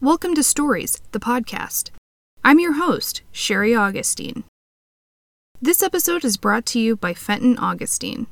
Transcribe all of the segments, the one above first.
Welcome to Stories, the podcast. I'm your host, Cheri Augustine. This episode is brought to you by Fenton Augustine.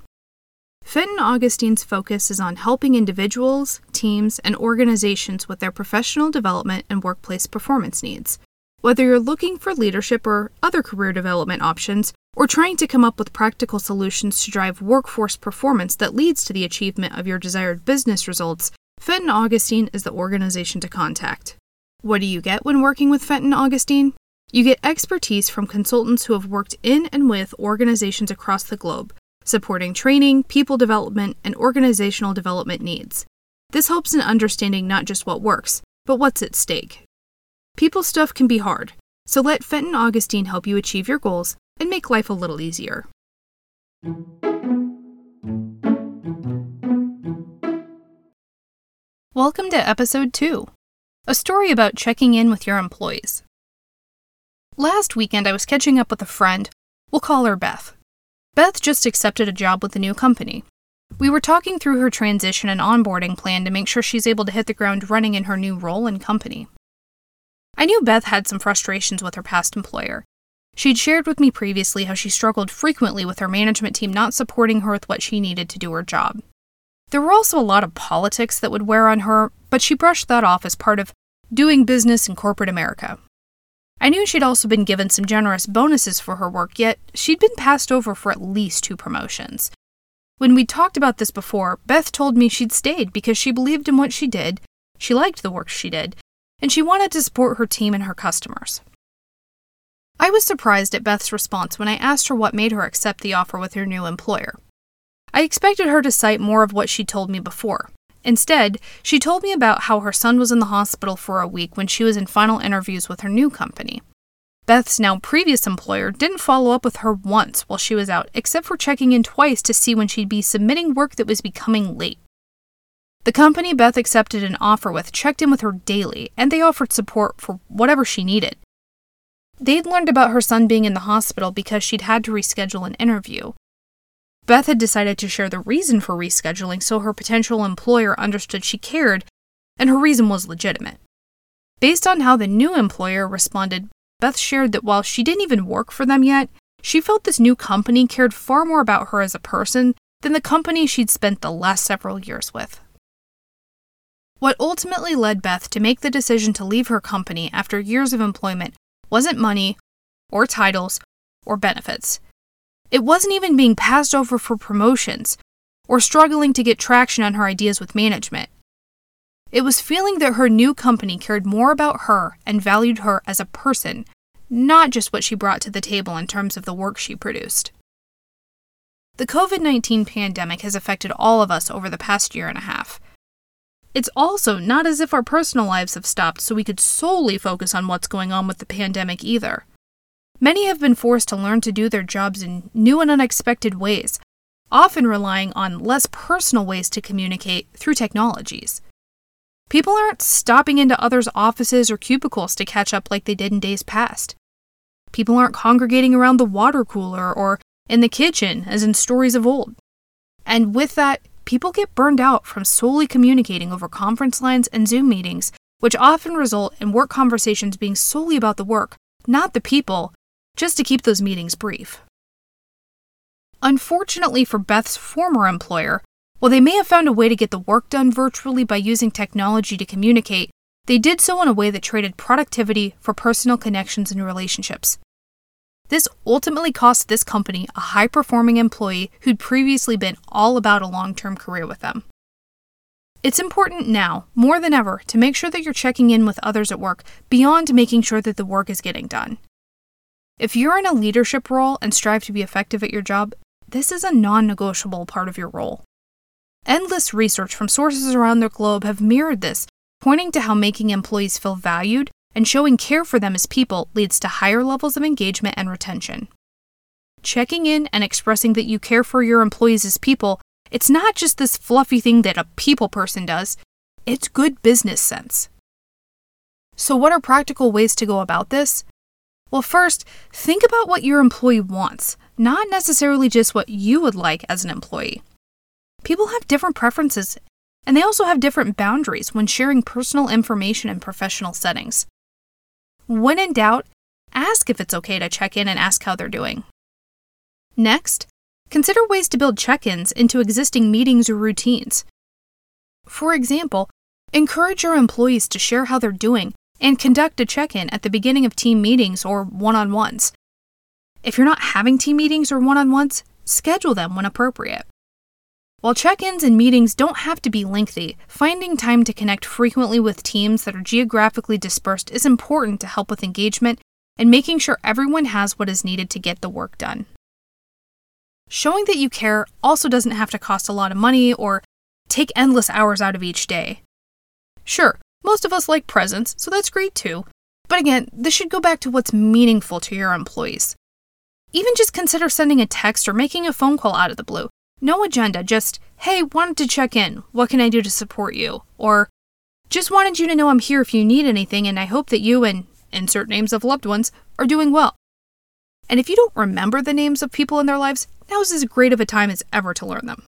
Fenton Augustine's focus is on helping individuals, teams, and organizations with their professional development and workplace performance needs. Whether you're looking for leadership or other career development options, or trying to come up with practical solutions to drive workforce performance that leads to the achievement of your desired business results, Fenton Augustine is the organization to contact. What do you get when working with Fenton Augustine? You get expertise from consultants who have worked in and with organizations across the globe, supporting training, people development, and organizational development needs. This helps in understanding not just what works, but what's at stake. People stuff can be hard, so let Fenton Augustine help you achieve your goals and make life a little easier. Welcome to episode 2 a story about checking in with your employees. Last weekend, I was catching up with a friend. We'll call her Beth. Beth just accepted a job with a new company. We were talking through her transition and onboarding plan to make sure she's able to hit the ground running in her new role and company. I knew Beth had some frustrations with her past employer. She'd shared with me previously how she struggled frequently with her management team not supporting her with what she needed to do her job. There were also a lot of politics that would wear on her, but she brushed that off as part of doing business in corporate America. I knew she'd also been given some generous bonuses for her work, yet she'd been passed over for at least two promotions. When we'd talked about this before, Beth told me she'd stayed because she believed in what she did, she liked the work she did, and she wanted to support her team and her customers. I was surprised at Beth's response when I asked her what made her accept the offer with her new employer. I expected her to cite more of what she'd told me before Instead, she told me about how her son was in the hospital for a week when she was in final interviews with her new company. Beth's now previous employer didn't follow up with her once while she was out, except for checking in twice to see when she'd be submitting work that was becoming late. The company Beth accepted an offer with checked in with her daily, and they offered support for whatever she needed. They'd learned about her son being in the hospital because she'd had to reschedule an interview, Beth had decided to share the reason for rescheduling so her potential employer understood she cared, and her reason was legitimate. Based on how the new employer responded, Beth shared that while she didn't even work for them yet, she felt this new company cared far more about her as a person than the company she'd spent the last several years with. What ultimately led Beth to make the decision to leave her company after years of employment wasn't money, or titles, or benefits. It wasn't even being passed over for promotions or struggling to get traction on her ideas with management. It was feeling that her new company cared more about her and valued her as a person, not just what she brought to the table in terms of the work she produced. The COVID 19 pandemic has affected all of us over the past year and a half. It's also not as if our personal lives have stopped so we could solely focus on what's going on with the pandemic either. Many have been forced to learn to do their jobs in new and unexpected ways, often relying on less personal ways to communicate through technologies. People aren't stopping into others' offices or cubicles to catch up like they did in days past. People aren't congregating around the water cooler or in the kitchen as in stories of old. And with that, people get burned out from solely communicating over conference lines and Zoom meetings, which often result in work conversations being solely about the work, not the people, just to keep those meetings brief. Unfortunately for Beth's former employer, while they may have found a way to get the work done virtually by using technology to communicate, they did so in a way that traded productivity for personal connections and relationships. This ultimately cost this company a high performing employee who'd previously been all about a long term career with them. It's important now, more than ever, to make sure that you're checking in with others at work beyond making sure that the work is getting done. If you're in a leadership role and strive to be effective at your job, this is a non negotiable part of your role. Endless research from sources around the globe have mirrored this, pointing to how making employees feel valued and showing care for them as people leads to higher levels of engagement and retention. Checking in and expressing that you care for your employees as people, it's not just this fluffy thing that a people person does, it's good business sense. So, what are practical ways to go about this? Well, first, think about what your employee wants, not necessarily just what you would like as an employee. People have different preferences, and they also have different boundaries when sharing personal information in professional settings. When in doubt, ask if it's okay to check in and ask how they're doing. Next, consider ways to build check ins into existing meetings or routines. For example, encourage your employees to share how they're doing and conduct a check in at the beginning of team meetings or one on ones. If you're not having team meetings or one on ones, schedule them when appropriate. While check ins and meetings don't have to be lengthy, finding time to connect frequently with teams that are geographically dispersed is important to help with engagement and making sure everyone has what is needed to get the work done. Showing that you care also doesn't have to cost a lot of money or take endless hours out of each day. Sure, most of us like presents, so that's great too. But again, this should go back to what's meaningful to your employees. Even just consider sending a text or making a phone call out of the blue. No agenda, just, hey, wanted to check in. What can I do to support you? Or, just wanted you to know I'm here if you need anything, and I hope that you and insert names of loved ones are doing well. And if you don't remember the names of people in their lives, now is as great of a time as ever to learn them.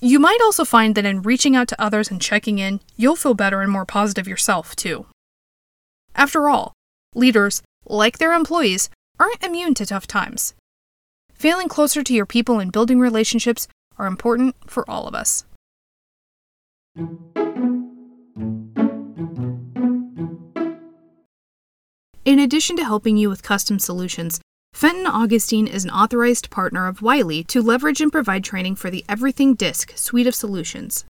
You might also find that in reaching out to others and checking in, you'll feel better and more positive yourself, too. After all, leaders, like their employees, aren't immune to tough times. Feeling closer to your people and building relationships are important for all of us. In addition to helping you with custom solutions, Fenton Augustine is an authorized partner of Wiley to leverage and provide training for the Everything Disc suite of solutions.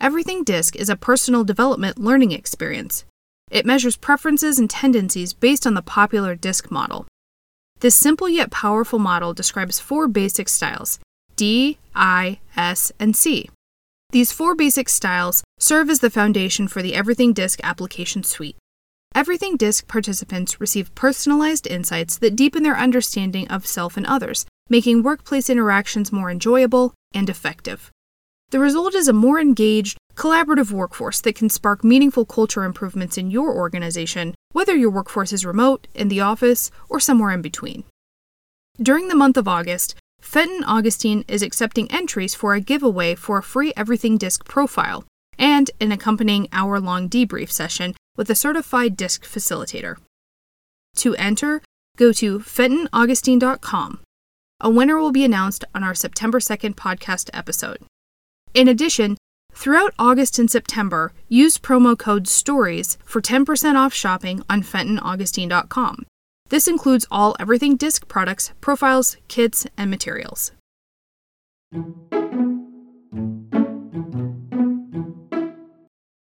Everything Disc is a personal development learning experience. It measures preferences and tendencies based on the popular disc model. This simple yet powerful model describes four basic styles D, I, S, and C. These four basic styles serve as the foundation for the Everything Disc application suite. Everything DISC participants receive personalized insights that deepen their understanding of self and others, making workplace interactions more enjoyable and effective. The result is a more engaged, collaborative workforce that can spark meaningful culture improvements in your organization, whether your workforce is remote, in the office, or somewhere in between. During the month of August, Fenton Augustine is accepting entries for a giveaway for a free Everything Disc profile and an accompanying hour long debrief session with a certified disc facilitator. To enter, go to fentonaugustine.com. A winner will be announced on our September 2nd podcast episode. In addition, throughout August and September, use promo code STORIES for 10% off shopping on fentonaugustine.com. This includes all Everything Disc products, profiles, kits, and materials.